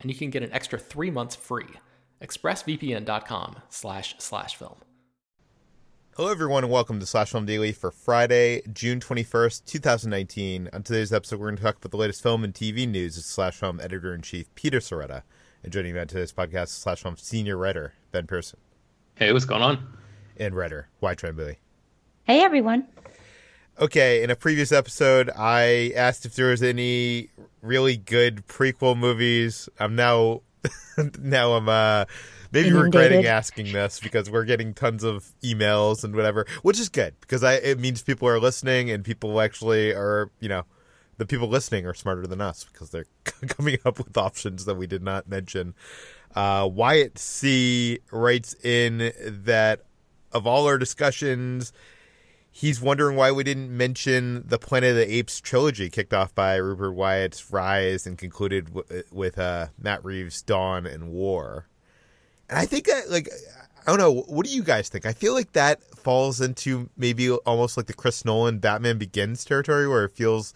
and you can get an extra three months free. ExpressVPN.com slash slash film. Hello, everyone, and welcome to Slash Film Daily for Friday, June 21st, 2019. On today's episode, we're going to talk about the latest film and TV news with Slash Film Editor in Chief Peter Sciretta. And joining me on today's podcast is Slash Film Senior Writer Ben Pearson. Hey, what's going on? And writer Hoai-Tran Bui. Hey, everyone. Okay, in a previous episode, I asked if there was any really good prequel movies. I'm now now I'm uh maybe Inundated. regretting asking this because we're getting tons of emails and whatever, which is good because I it means people are listening and people actually are, you know, the people listening are smarter than us because they're coming up with options that we did not mention. Uh, Wyatt C writes in that of all our discussions, he's wondering why we didn't mention the Planet of the Apes trilogy kicked off by Rupert Wyatt's Rise and concluded w- with uh, Matt Reeves' Dawn and War. And I think that, like, I don't know, what do you guys think? I feel like that falls into maybe almost like the Chris Nolan Batman Begins territory where it feels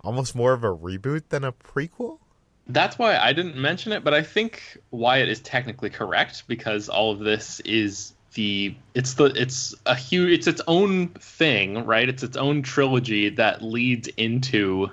almost more of a reboot than a prequel. That's why I didn't mention it, but I think Wyatt is technically correct because all of this is the it's the it's a huge it's its own thing, right? It's its own trilogy that leads into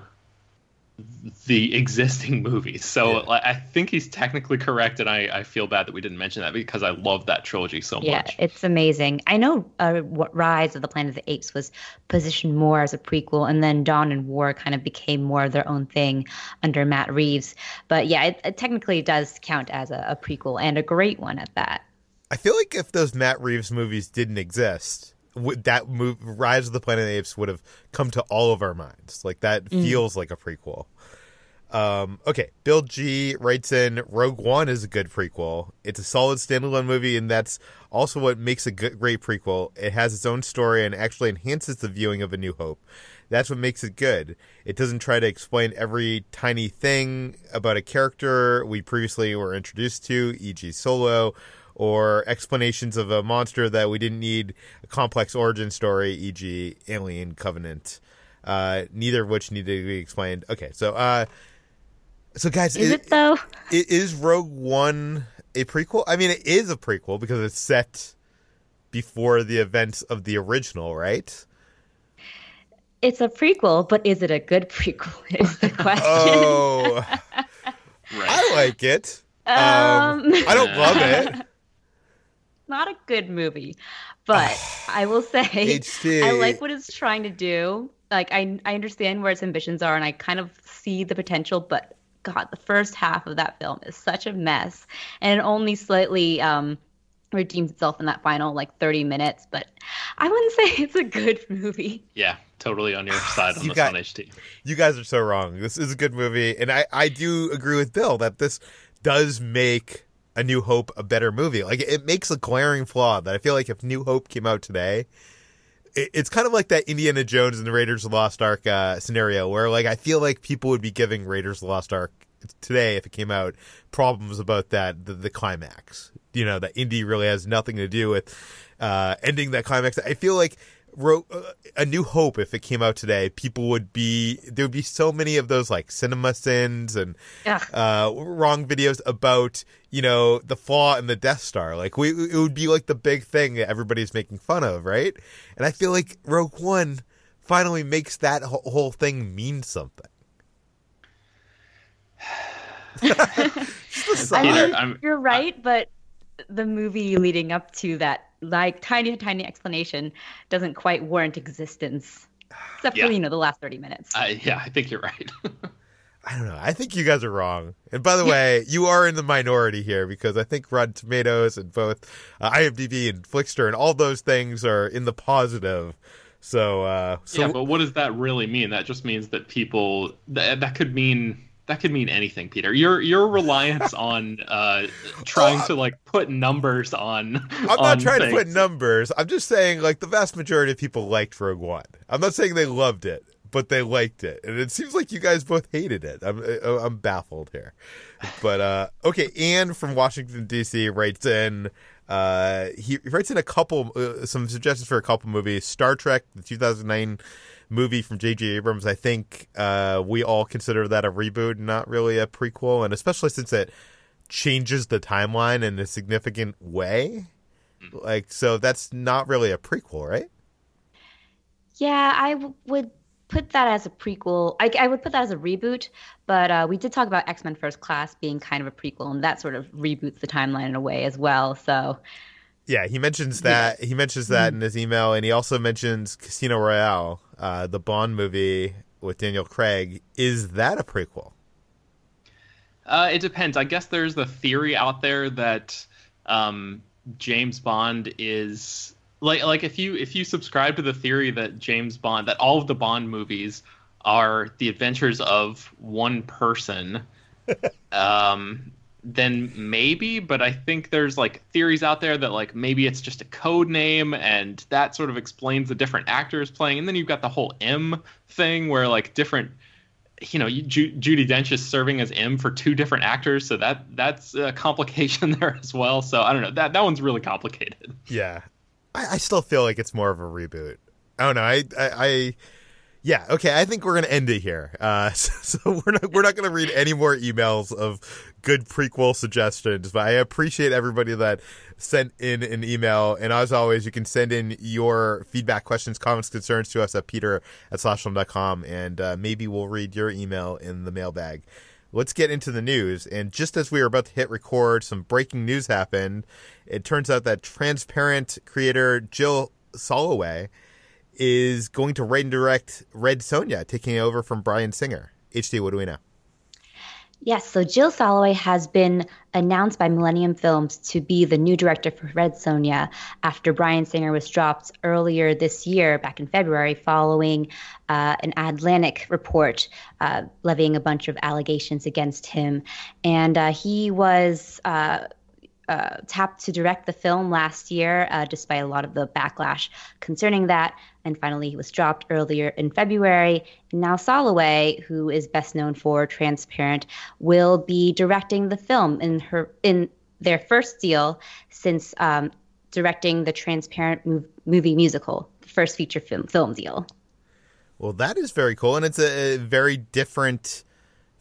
the existing movies. So Yeah. I think he's technically correct, and I, I feel bad that we didn't mention that because I love that trilogy so Yeah, much. Yeah it's amazing. I know uh, Rise of the Planet of the Apes was positioned more as a prequel, and then Dawn and War kind of became more of their own thing under Matt Reeves. But yeah, it, it technically does count as a, a prequel and a great one at that. I feel like if those Matt Reeves movies didn't exist, would that move Rise of the Planet of the Apes would have come to all of our minds. Like that feels like a prequel. Um, okay, Bill G writes in Rogue One is a good prequel. It's a solid standalone movie, and that's also what makes a good, great prequel. It has its own story and actually enhances the viewing of A New Hope. That's what makes it good. It doesn't try to explain every tiny thing about a character we previously were introduced to, e.g., Solo, or explanations of a monster that we didn't need a complex origin story, e.g., Alien Covenant. Uh, neither of which needed to be explained. Okay, so uh, so guys, Is i- it though? i- is Rogue One a prequel? I mean, it is a prequel because it's set before the events of the original, right? It's a prequel, but is it a good prequel? Is the question. Oh, Right. I like it. Um, Um, I don't love it. Not a good movie, but I will say HT. I like what it's trying to do. Like I I understand where its ambitions are and I kind of see the potential, but god, the first half of that film is such a mess and it only slightly um redeems itself in that final like 30 minutes, but I wouldn't say it's a good movie. Yeah, totally on your side on You this got- one, HT. You guys are so wrong. This is a good movie, and I I do agree with Bill that this does make A New Hope a better movie. Like it makes a glaring flaw that I feel like if New Hope came out today, it, it's kind of like that Indiana Jones and the Raiders of the Lost Ark uh, scenario where like I feel like people would be giving Raiders of the Lost Ark today if it came out problems about that the, the climax. You know that Indy really has nothing to do with uh, ending that climax. I feel like wrote uh, a new hope if it came out today people would be there would be so many of those like cinema sins and Ugh. uh wrong videos about you know the flaw in the death star like we it would be like the big thing that everybody's making fun of right and i feel like rogue one finally makes that wh- whole thing mean something Just a I sigh. Peter, mean, you're right, but the movie leading up to that, like tiny, tiny explanation, doesn't quite warrant existence, except Yeah. for you know the last thirty minutes. I, yeah, I think you're right. I don't know. I think you guys are wrong. And by the way, you are in the minority here because I think Rotten Tomatoes and both uh, IMDb and Flixster and all those things are in the positive. So, uh, so yeah, but what does that really mean? That just means that people that that could mean that could mean anything, Peter. Your your reliance on uh trying to like put numbers on. I'm not trying to put numbers. I'm just saying, like, the vast majority of people liked Rogue One. I'm not saying they loved it, but they liked it, and it seems like you guys both hated it. I'm uh, I'm baffled here. But uh, okay, Anne from Washington D.C. writes in. Uh, he writes in a couple, uh, some suggestions for a couple movies. Star Trek, the 2009 movie from J.J. Abrams. I think uh, we all consider that a reboot, not really a prequel, and especially since it changes the timeline in a significant way. Like, so that's not really a prequel, right? Yeah, I w- would put that as a prequel. I, I would put that as a reboot, but uh, we did talk about X Men First Class being kind of a prequel, and that sort of reboots the timeline in a way as well. So, Yeah, he mentions that. He mentions that in his email, and he also mentions Casino Royale, uh, the Bond movie with Daniel Craig. Is that a prequel? Uh, it depends. I guess there's the theory out there that um, James Bond is like like if you if you subscribe to the theory that James Bond that all of the Bond movies are the adventures of one person, um, then maybe. But I think there's like theories out there that like maybe it's just a code name, and that sort of explains the different actors playing. And then you've got the whole M thing where like different you know, Ju- Judi Dench is serving as M for two different actors, so that that's a complication there as well. So I don't know. That that one's really complicated. Yeah, I, I still feel like it's more of a reboot. I don't know. I, I, I yeah, okay. I think we're gonna end it here. Uh, so, so we're not we're not gonna read any more emails of good prequel suggestions. But I appreciate everybody that sent in an email. And as always, you can send in your feedback, questions, comments, concerns to us at peter at slashfilm.com, and uh, maybe we'll read your email in the mailbag. Let's get into the news. And just as we were about to hit record, some breaking news happened. It turns out that transparent creator Jill Soloway is going to write and direct Red Sonja, taking over from Bryan Singer. HT, what do we know? yes, so Jill Soloway has been announced by Millennium Films to be the new director for Red Sonja after Bryan Singer was dropped earlier this year, back in February, following uh, an Atlantic report uh, levying a bunch of allegations against him. And uh, he was. Uh, tapped to direct the film last year, uh, despite a lot of the backlash concerning that. And finally, he was dropped earlier in February. And now Soloway, who is best known for Transparent, will be directing the film in her in their first deal since um, directing the Transparent mov- movie musical, the first feature film film deal. Well, that is very cool, and it's a, a very different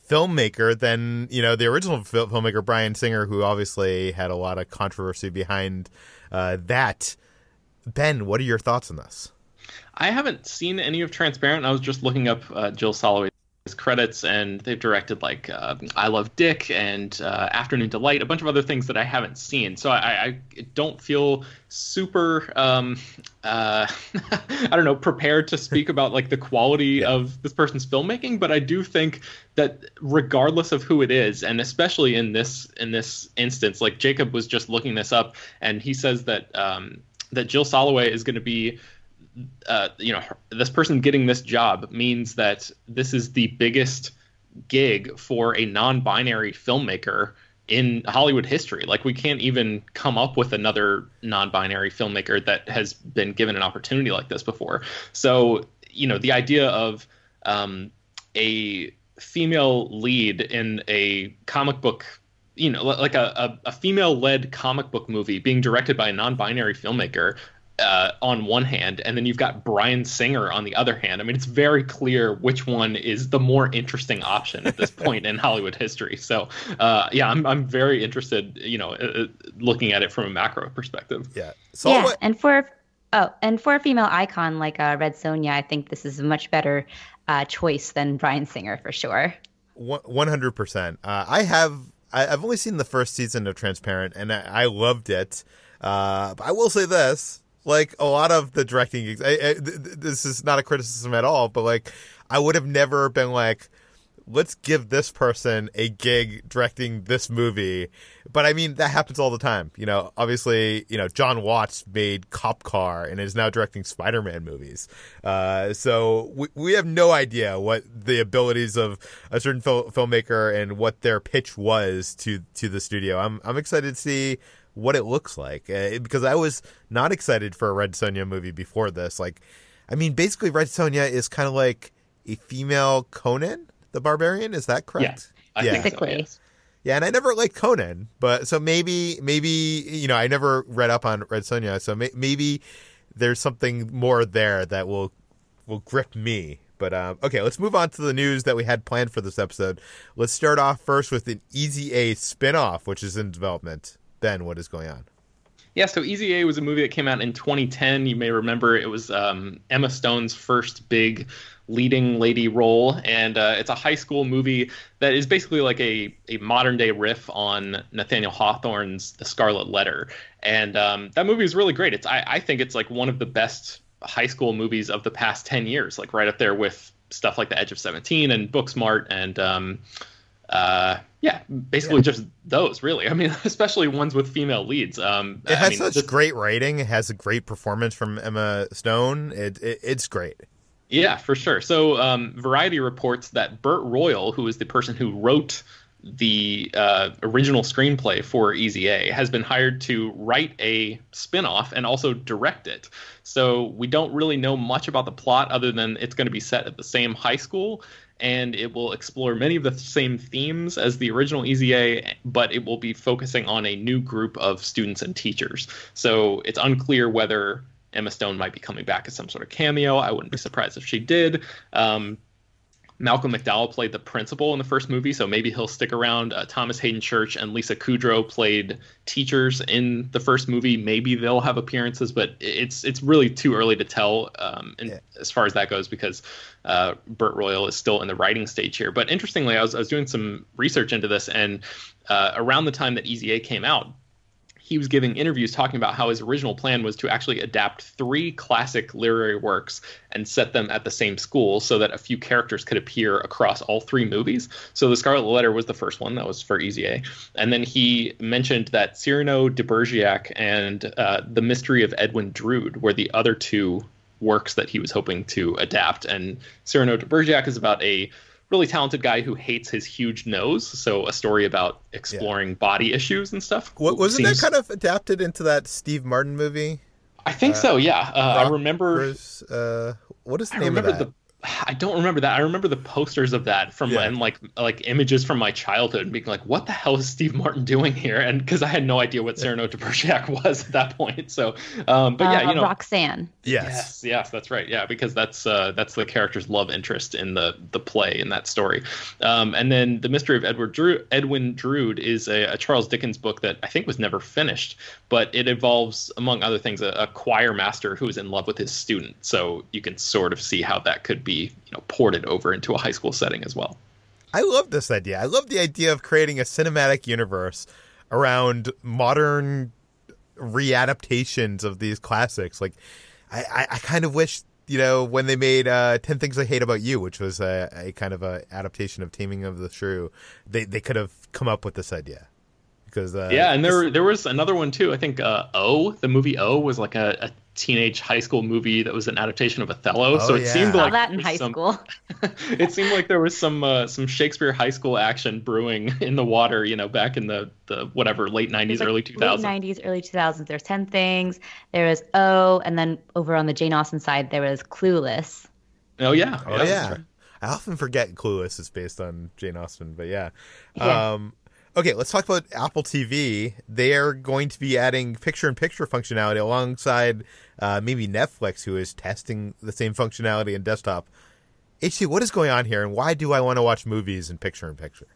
filmmaker than you know the original fil- filmmaker Bryan Singer, who obviously had a lot of controversy behind uh, that. Ben, what are your thoughts on this? I haven't seen any of Transparent. I was just looking up uh, Jill Soloway's credits, and they've directed like uh, I Love Dick and uh, Afternoon Delight, a bunch of other things that I haven't seen. So I, I don't feel super, um, uh, I don't know, prepared to speak about like the quality of this person's filmmaking. But I do think that regardless of who it is, and especially in this in this instance, like Jacob was just looking this up, and he says that um, that Jill Soloway is going to be uh, you know, this person getting this job means that this is the biggest gig for a non-binary filmmaker in Hollywood history. Like we can't even come up with another non-binary filmmaker that has been given an opportunity like this before. So, you know, the idea of um, a female lead in a comic book you know like a, a, a female led comic book movie being directed by a non-binary filmmaker uh, on one hand, and then you've got Bryan Singer on the other hand. I mean, it's very clear which one is the more interesting option at this point in Hollywood history. So, uh, yeah, I'm I'm very interested, you know, uh, looking at it from a macro perspective. Yeah. So yeah, what- and for oh, and for a female icon like uh, Red Sonja, I think this is a much better uh, choice than Bryan Singer for sure. One hundred percent. Uh, I have. I, I've only seen the first season of Transparent, and I, I loved it. Uh, but I will say this: like a lot of the directing, I, I, th- th- this is not a criticism at all, but like I would have never been like, let's give this person a gig directing this movie. But I mean, that happens all the time. You know, obviously, you know, John Watts made Cop Car and is now directing Spider Man movies. Uh, so we, we have no idea what the abilities of a certain fil- filmmaker and what their pitch was to, to the studio. I'm, I'm excited to see what it looks like uh, because I was not excited for a Red Sonja movie before this. Like, I mean, basically, Red Sonja is kind of like a female Conan the Barbarian. Is that correct? I Yeah. think so, Basically. yes. Yeah, and I never liked Conan, but so maybe, maybe you know, I never read up on Red Sonja, so may, maybe there's something more there that will will grip me. But um, okay, let's move on to the news that we had planned for this episode. Let's start off first with an Easy A spin-off, which is in development. Ben, what is going on? Yeah, so Easy A was a movie that came out in 2010. You may remember it was um, Emma Stone's first big leading lady role, and uh, it's a high school movie that is basically like a, a modern day riff on Nathaniel Hawthorne's The Scarlet Letter. And um, that movie is really great. It's I, I think it's like one of the best high school movies of the past 10 years, like right up there with stuff like The Edge of 17 and Booksmart and um, uh, yeah, basically just those really. I mean, especially ones with female leads. Um, It I has mean, such this- great writing. It has a great performance from Emma Stone. It, it it's great. Yeah, for sure. So, um, Variety reports that Bert Royal, who is the person who wrote the uh, original screenplay for Easy A, has been hired to write a spin-off and also direct it. So, we don't really know much about the plot other than it's going to be set at the same high school and it will explore many of the same themes as the original Easy A, but it will be focusing on a new group of students and teachers. So, it's unclear whether Emma Stone might be coming back as some sort of cameo. I wouldn't be surprised if she did. Um, Malcolm McDowell played the principal in the first movie, so maybe he'll stick around. Uh, Thomas Haden Church and Lisa Kudrow played teachers in the first movie. Maybe they'll have appearances, but it's it's really too early to tell um, in, Yeah. as far as that goes because uh, Bert Royal is still in the writing stage here. But interestingly, I was I was doing some research into this, and uh, around the time that Easy A came out, he was giving interviews talking about how his original plan was to actually adapt three classic literary works and set them at the same school so that a few characters could appear across all three movies. So The Scarlet Letter was the first one, that was for Easy A. And then he mentioned that Cyrano de Bergerac and uh, The Mystery of Edwin Drood were the other two works that he was hoping to adapt. And Cyrano de Bergerac is about a really talented guy who hates his huge nose. So a story about exploring body issues and stuff. What wasn't Seems- that kind of adapted into that Steve Martin movie? I think so. Yeah, uh, I remember. Uh, what is the I name of that? the. I don't remember that. I remember the posters of that from Yeah. and like like images from my childhood, and being like, "What the hell is Steve Martin doing here?" And because I had no idea what Cyrano de Bergerac was at that point. So, um, but yeah, Uh, you know, Roxanne. Yes. Yes, yes, that's right. Yeah, because that's uh, that's the character's love interest in the the play in that story. Um, and then the mystery of Edward Drew, Edwin Drood is a, a Charles Dickens book that I think was never finished, but it involves, among other things, a, a choir master who is in love with his student. So you can sort of see how that could be, you know, ported over into a high school setting as well. I love this idea. I love the idea of creating a cinematic universe around modern readaptations of these classics. Like, I, I, I kind of wish, you know, when they made uh, 10 Things I Hate About You, which was a, a kind of a adaptation of Taming of the Shrew, they, they could have come up with this idea. Because, uh, yeah, and there there was another one too. I think uh, O, the movie O, was like a, a teenage high school movie that was an adaptation of Othello. so Oh, it yeah. seemed like that in there was high some- school. it seemed like there was some uh, some Shakespeare high school action brewing in the water, you know, back in the, the whatever late '90s, like early 2000s. Late 90s, early 2000s. There's 10 Things. There was O, and then over on the Jane Austen side, there was Clueless. Oh yeah, Oh that's yeah. right. I often forget Clueless is based on Jane Austen, but yeah. Yeah. Um okay, let's talk about Apple TV. They are going to be adding picture-in-picture functionality alongside uh, maybe Netflix, who is testing the same functionality in desktop. HT, what is going on here, and why do I want to watch movies in picture-in-picture?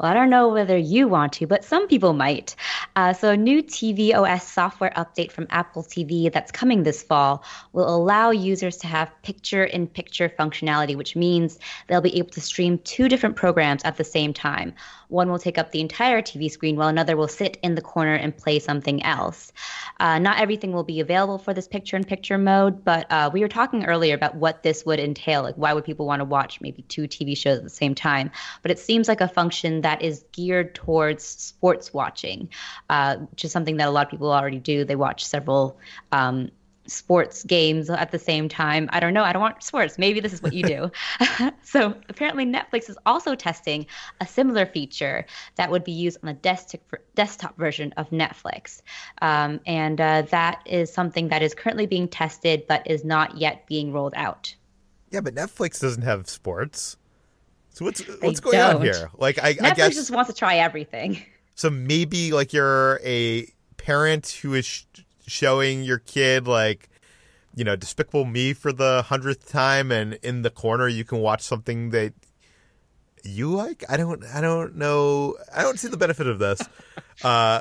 Well, I don't know whether you want to, but some people might. Uh, so, a new tvOS software update from Apple TV that's coming this fall will allow users to have picture in picture functionality, which means they'll be able to stream two different programs at the same time. One will take up the entire TV screen, while another will sit in the corner and play something else. Uh, not everything will be available for this picture in picture mode, but uh, we were talking earlier about what this would entail. Like, why would people want to watch maybe two TV shows at the same time? But it seems like a function that is geared towards sports watching, uh, which is something that a lot of people already do. They watch several. Um, sports games at the same time. I don't know. I don't want sports. Maybe this is what you do. so apparently, Netflix is also testing a similar feature that would be used on the desktop desktop version of Netflix, um, and uh, that is something that is currently being tested but is not yet being rolled out. Yeah, but Netflix doesn't have sports. So what's what's going don't. on here? Like I, Netflix I guess just wants to try everything. So maybe like you're a parent who is sh- showing your kid like you know Despicable Me for the hundredth time, and in the corner you can watch something that you like. I don't. I don't know. I don't see the benefit of this. uh,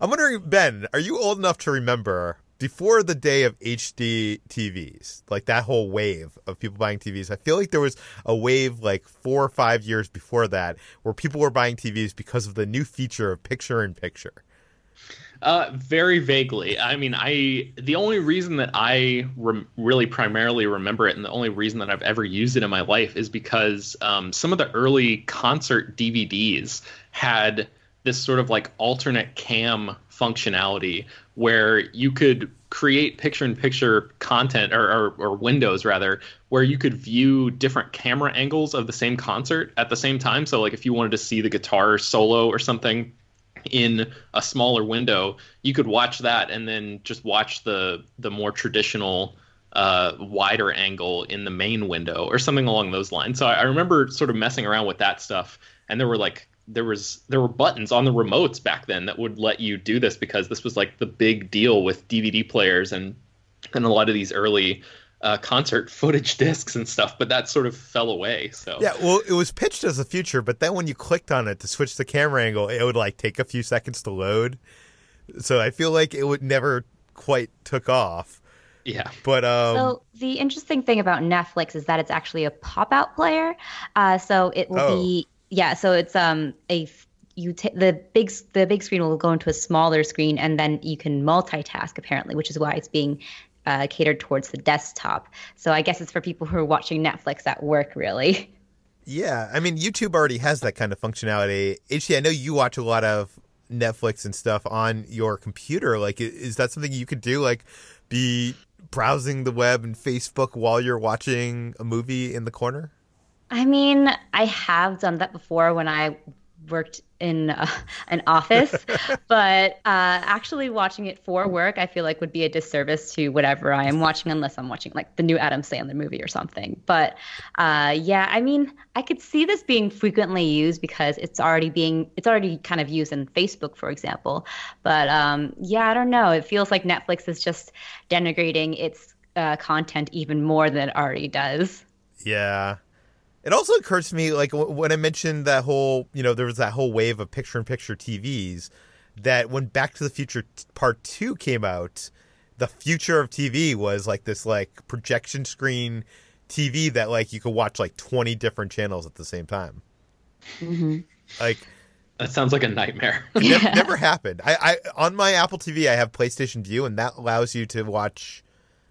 I'm wondering, Ben, are you old enough to remember before the day of HD TVs, like that whole wave of people buying TVs, I feel like there was a wave like four or five years before that where people were buying TVs because of the new feature of picture in picture. Uh, very vaguely. I mean, I the only reason that I really primarily remember it, and the only reason that I've ever used it in my life, is because um, some of the early concert DVDs had this sort of like alternate cam functionality where you could create picture-in-picture content or, or, or windows rather where you could view different camera angles of the same concert at the same time so like if you wanted to see the guitar solo or something in a smaller window, you could watch that and then just watch the the more traditional uh, wider angle in the main window or something along those lines. So I, I, remember sort of messing around with that stuff, and there were like there was there were buttons on the remotes back then that would let you do this because this was like the big deal with DVD players and and a lot of these early uh, concert footage discs and stuff, but that sort of fell away. So yeah, well, it was pitched as a future, but then when you clicked on it to switch the camera angle, it would like take a few seconds to load. So I feel like it would never quite took off. Yeah, but um, so the interesting thing about Netflix is that it's actually a pop-out player. Uh, so it will oh. be yeah. So it's um a you t- the big the big screen will go into a smaller screen and then you can multitask apparently which is why it's being uh, catered towards the desktop. So I guess it's for people who are watching Netflix at work, really. Yeah, I mean, YouTube already has that kind of functionality. HT, I know you watch a lot of Netflix and stuff on your computer. Like, is that something you could do? Like, be browsing the web and Facebook while you're watching a movie in the corner? I mean, I have done that before when I worked in uh, an office, but uh, actually watching it for work, I feel like would be a disservice to whatever I am watching, unless I'm watching like the new Adam Sandler movie or something. But uh, yeah, I mean, I could see this being frequently used because it's already being it's already kind of used in Facebook, for example. But um, yeah, I don't know. It feels like Netflix is just denigrating its uh, content even more than it already does. Yeah, it also occurs to me, like when I mentioned that whole, you know, there was that whole wave of picture-in-picture TVs, that when Back to the Future Part Two came out, the future of TV was like this like projection screen TV that like you could watch like twenty different channels at the same time. Mm-hmm. Like that sounds like a nightmare. never, never happened. I, I on my Apple TV I have PlayStation Vue, and that allows you to watch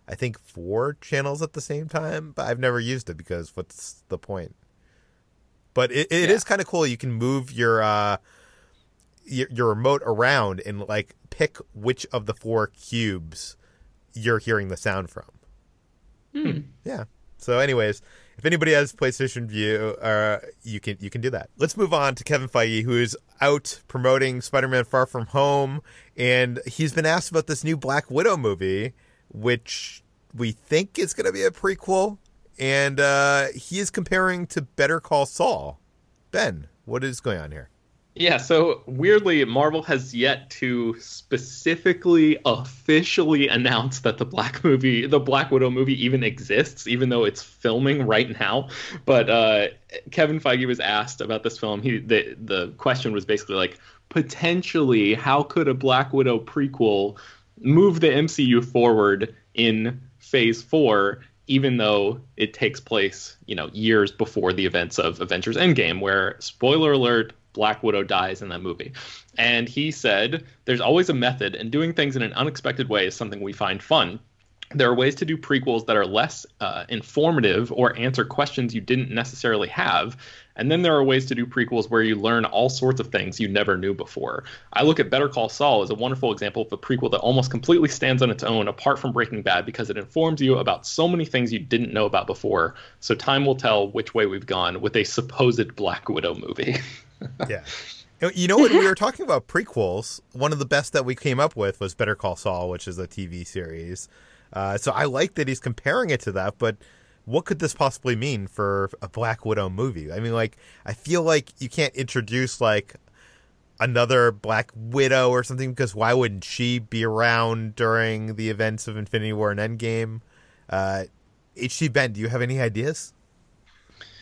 I think four channels at the same time, but I've never used it because what's the point? But it, it yeah. is kind of cool. You can move your uh your, your remote around and like pick which of the four cubes you're hearing the sound from. Hmm. Yeah. So, anyways, if anybody has PlayStation Vue, uh, you can you can do that. Let's move on to Kevin Feige, who is out promoting Spider-Man: Far From Home, and he's been asked about this new Black Widow movie which we think is going to be a prequel, and uh, he is comparing to Better Call Saul. Ben, what is going on here? Yeah, so weirdly, Marvel has yet to specifically officially announce that the Black movie, the Black Widow movie, even exists, even though it's filming right now. But uh, Kevin Feige was asked about this film. He the the question was basically like, potentially, how could a Black Widow prequel move the MCU forward in Phase Four? even though it takes place, you know, years before the events of Avengers Endgame, where spoiler alert, Black Widow dies in that movie. And he said, There's always a method, and doing things in an unexpected way is something we find fun. There are ways to do prequels that are less uh, informative or answer questions you didn't necessarily have. And then there are ways to do prequels where you learn all sorts of things you never knew before. I look at Better Call Saul as a wonderful example of a prequel that almost completely stands on its own apart from Breaking Bad because it informs you about so many things you didn't know about before. So time will tell which way we've gone with a supposed Black Widow movie. yeah. You know what? We were talking about prequels. One of the best that we came up with was Better Call Saul, which is a TV series. Uh, so I like that he's comparing it to that, but what could this possibly mean for a Black Widow movie? I mean, like, I feel like you can't introduce like another Black Widow or something because why wouldn't she be around during the events of Infinity War and Endgame? Uh, H.T. Ben, do you have any ideas?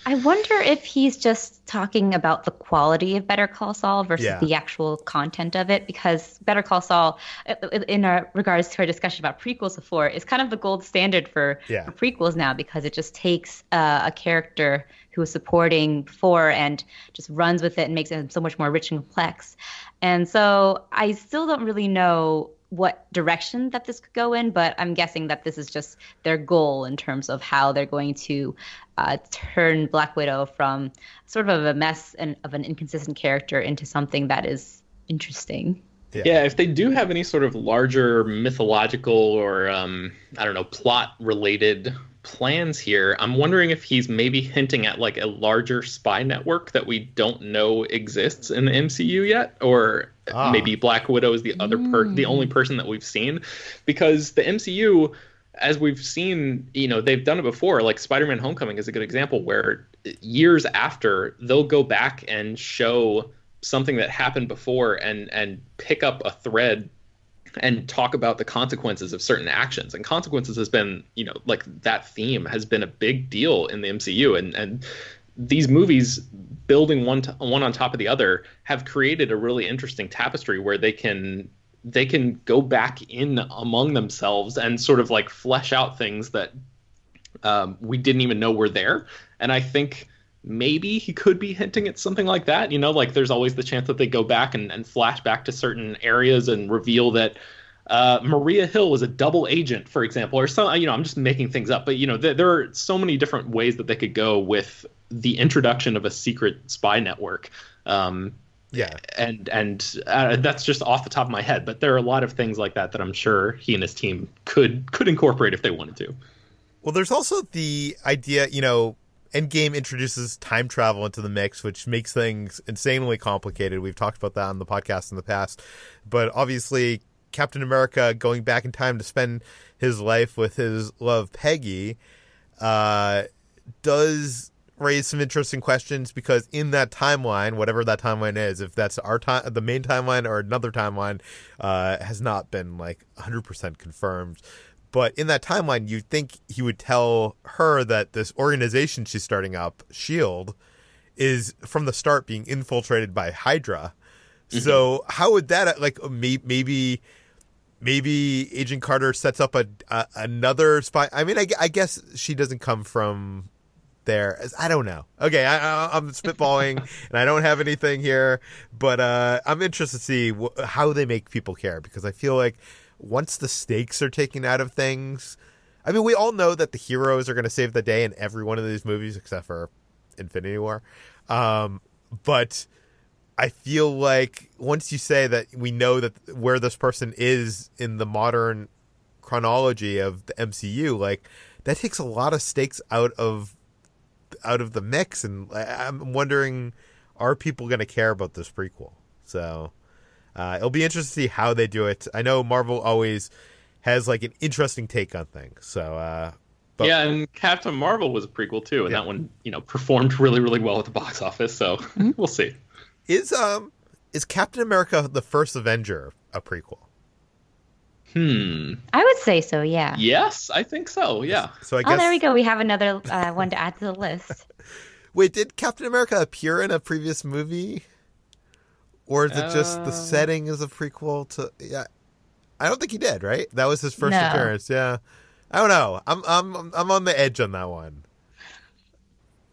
I wonder if he's just talking about the quality of Better Call Saul versus yeah. the actual content of it, because Better Call Saul, in regards to our discussion about prequels before, is kind of the gold standard for, yeah. for prequels now because it just takes uh, a character who was supporting before and just runs with it and makes it so much more rich and complex. And so I still don't really know what direction that this could go in, but I'm guessing that this is just their goal in terms of how they're going to uh, turn Black Widow from sort of a mess and of an inconsistent character into something that is interesting. Yeah. yeah. if they do have any sort of larger mythological or um, I don't know plot related plans here. I'm wondering if he's maybe hinting at like a larger spy network that we don't know exists in the MCU yet, or ah. maybe Black Widow is the other per mm. the only person that we've seen, because the MCU. As we've seen, you know, they've done it before. Like Spider-Man: Homecoming is a good example, where years after they'll go back and show something that happened before and and pick up a thread and talk about the consequences of certain actions. And consequences has been, you know, like that theme has been a big deal in the MCU. And and these movies building one to, one on top of the other have created a really interesting tapestry where they can they can go back in among themselves and sort of like flesh out things that um, we didn't even know were there. And I think maybe he could be hinting at something like that. You know, like there's always the chance that they go back and, and flash back to certain areas and reveal that uh, Maria Hill was a double agent, for example, or some. You know, I'm just making things up, but you know, th- there are so many different ways that they could go with the introduction of a secret spy network. Um, yeah, and and uh, that's just off the top of my head, but there are a lot of things like that that I'm sure he and his team could could incorporate if they wanted to. Well, there's also the idea, you know, Endgame introduces time travel into the mix, which makes things insanely complicated. We've talked about that on the podcast in the past. But obviously, Captain America going back in time to spend his life with his love, Peggy, uh, does raise some interesting questions because in that timeline, whatever that timeline is, if that's our time, the main timeline or another timeline, uh, has not been like 100% confirmed. But in that timeline, you'd think he would tell her that this organization she's starting up, Shield, is from the start being infiltrated by Hydra. Mm-hmm. So how would that like maybe maybe Agent Carter sets up a, a another spy? I mean, I, I, guess she doesn't come from there. I don't know. Okay, I, am spitballing and I don't have anything here, but uh, I'm interested to see wh- how they make people care because I feel like once the stakes are taken out of things, I mean, we all know that the heroes are going to save the day in every one of these movies except for Infinity War. Um, but I feel like once you say that we know that where this person is in the modern chronology of the MCU, like that takes a lot of stakes out of out of the mix, and I'm wondering, are people going to care about this prequel? So uh, it'll be interesting to see how they do it. I know Marvel always has like an interesting take on things. So uh, but, yeah, and Captain Marvel was a prequel too, and yeah. that one you know performed really really well at the box office. So mm-hmm. we'll see. Is um is Captain America: The First Avenger a prequel? Hmm. I would say so. Yeah. Yes, I think so. Yeah. So I guess. Oh, there we go. We have another uh, one to add to the list. Wait, did Captain America appear in a previous movie, or is it just the Uh. setting is a prequel to? Yeah, I don't think he did. Right, that was his first No. appearance. Yeah, I don't know. I'm I'm I'm on the edge on that one.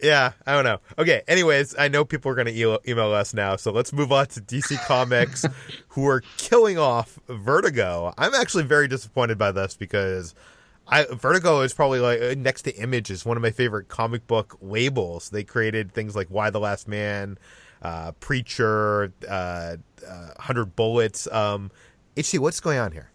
Yeah, I don't know. Okay, anyways, I know people are going to e- email us now, so let's move on to DC Comics, who are killing off Vertigo. I'm actually very disappointed by this because I Vertigo is probably like uh, next to Image is one of my favorite comic book labels. They created things like Y the Last Man, uh, Preacher, uh, uh, Hundred Bullets. Um, HT, what's going on here?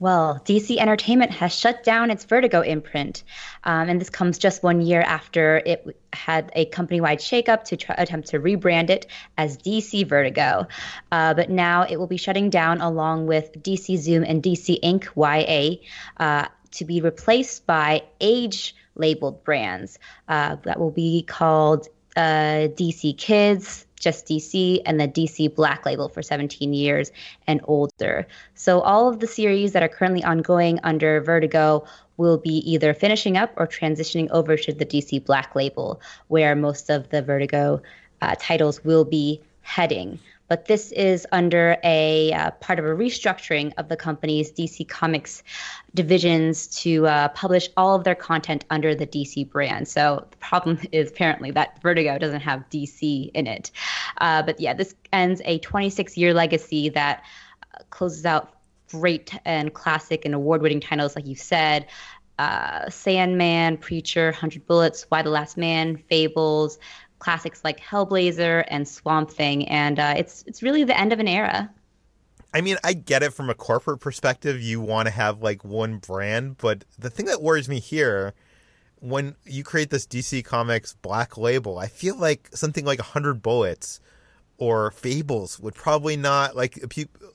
Well, DC Entertainment has shut down its Vertigo imprint, um, and this comes just one year after it had a company-wide shakeup to try, attempt to rebrand it as DC Vertigo. Uh, but now it will be shutting down along with DC Zoom and DC Ink. YA uh, to be replaced by age-labeled brands uh, that will be called uh, DC Kids, just DC, and the DC Black Label for 17 years and older. So all of the series that are currently ongoing under Vertigo will be either finishing up or transitioning over to the DC Black Label, where most of the Vertigo uh, titles will be heading. But this is under a uh, part of a restructuring of the company's DC Comics divisions to uh, publish all of their content under the DC brand. So the problem is apparently that Vertigo doesn't have DC in it. Uh, but yeah, this ends a 26 year legacy that uh, closes out great and classic and award winning titles, like you said. Uh, Sandman, Preacher, Hundred Bullets, Y the Last Man, Fables, classics like Hellblazer and Swamp Thing, and uh, it's it's really the end of an era. I mean, I get it from a corporate perspective. You want to have like one brand, but the thing that worries me here, when you create this DC Comics black label, I feel like something like hundred bullets or Fables would probably not like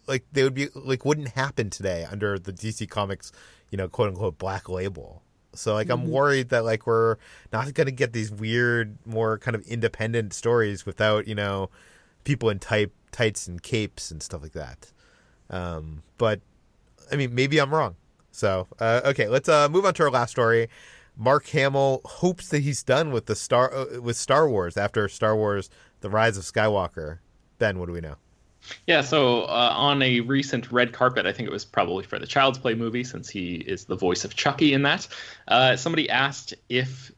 like they would be like wouldn't happen today under the DC Comics, you know, quote unquote black label. So like I'm worried that like we're not going to get these weird, more kind of independent stories without you know people in type tights and capes and stuff like that. Um, but I mean, maybe I'm wrong. So uh, okay, let's uh, move on to our last story. Mark Hamill hopes that he's done with the star uh, with Star Wars after Star Wars: The Rise of Skywalker. Ben, what do we know? Yeah, so uh, on a recent red carpet, I think it was probably for the Child's Play movie, since he is the voice of Chucky in that. Uh, somebody asked if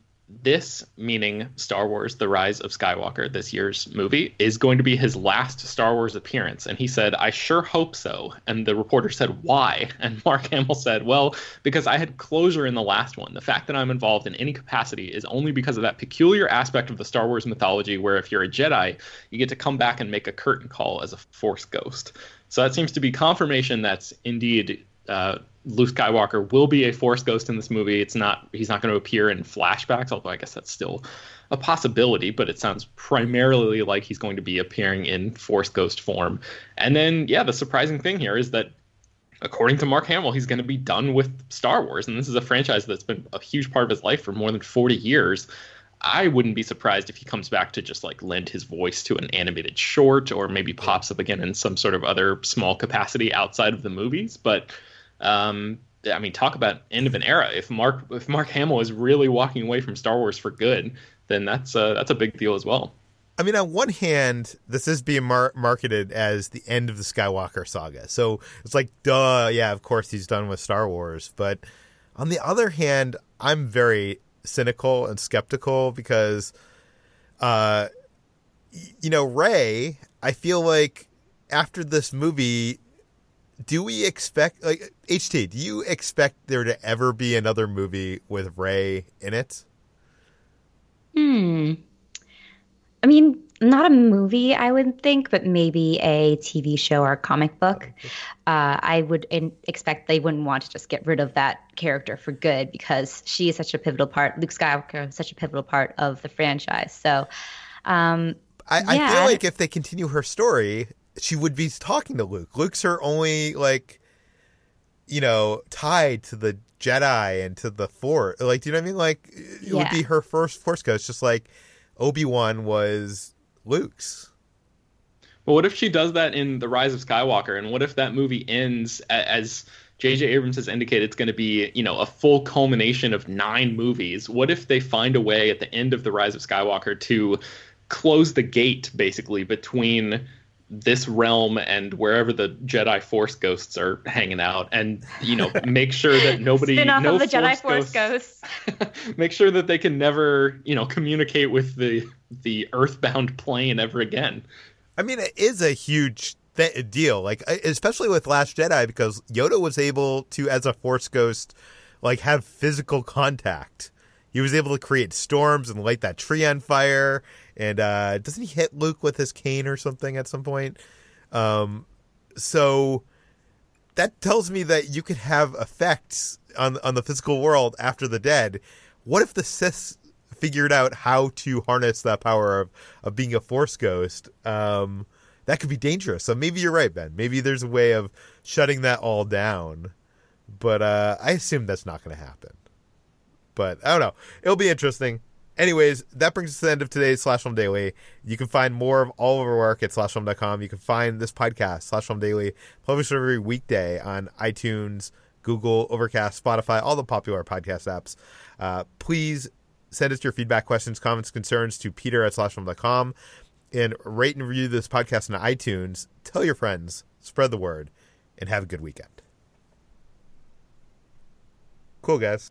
this, meaning Star Wars: The Rise of Skywalker, this year's movie, is going to be his last Star Wars appearance, and he said, "I sure hope so." And the reporter said, "Why?" And Mark Hamill said, "Well, because I had closure in the last one. The fact that I'm involved in any capacity is only because of that peculiar aspect of the Star Wars mythology, where if you're a Jedi, you get to come back and make a curtain call as a Force ghost." So that seems to be confirmation that's indeed uh, Luke Skywalker will be a Force ghost in this movie. It's not he's not going to appear in flashbacks, although I guess that's still a possibility. But it sounds primarily like he's going to be appearing in Force ghost form. And then, yeah, the surprising thing here is that. According to Mark Hamill, he's going to be done with Star Wars, and this is a franchise that's been a huge part of his life for more than 40 years. I wouldn't be surprised if he comes back to just like lend his voice to an animated short or maybe pops up again in some sort of other small capacity outside of the movies. But um, I mean, talk about end of an era. If Mark if Mark Hamill is really walking away from Star Wars for good, then that's uh, that's a big deal as well. I mean, on one hand, this is being mar- marketed as the end of the Skywalker saga. So it's like, duh, yeah, of course he's done with Star Wars. But on the other hand, I'm very cynical and skeptical because, uh, you know, Rey, I feel like after this movie, do we expect, like, HT, do you expect there to ever be another movie with Rey in it? Hmm. I mean, not a movie, I would think, but maybe a TV show or a comic book. Uh, I would in- expect they wouldn't want to just get rid of that character for good because she is such a pivotal part. Luke Skywalker is such a pivotal part of the franchise. So, um, I, I Yeah. feel like if they continue her story, she would be talking to Luke. Luke's her only like, you know, tied to the Jedi and to the Force. Like, do you know what I mean? Like, it would be her first Force ghost, just like Obi Wan was Luke's. But what if she does that in The Rise of Skywalker? And what if that movie ends as J.J. Abrams has indicated it's going to be, you know, a full culmination of nine movies? What if they find a way at the end of The Rise of Skywalker to close the gate, basically, between this realm and wherever the Jedi Force ghosts are hanging out, and you know, make sure that nobody Spin off no of the Jedi Force Force ghosts. make sure that they can never, you know, communicate with the the earthbound plane ever again. I mean, it is a huge th- deal, like especially with Last Jedi, because Yoda was able to, as a Force ghost, like have physical contact. He was able to create storms and light that tree on fire. And uh, doesn't he hit Luke with his cane or something at some point? Um, so that tells me that you could have effects on on the physical world after the dead. What if the Sith figured out how to harness that power of, of being a Force ghost? Um, that could be dangerous. So maybe you're right, Ben. Maybe there's a way of shutting that all down. But uh, I assume that's not going to happen. But I don't know. It'll be interesting. Anyways, that brings us to the end of today's Slash Film Daily. You can find more of all of our work at slashfilm.com. You can find this podcast, Slash Film Daily, published every weekday on iTunes, Google, Overcast, Spotify, all the popular podcast apps. Uh, please send us your feedback, questions, comments, concerns to peter at slashfilm.com and rate and review this podcast on iTunes. Tell your friends, spread the word, and have a good weekend. Cool, guys.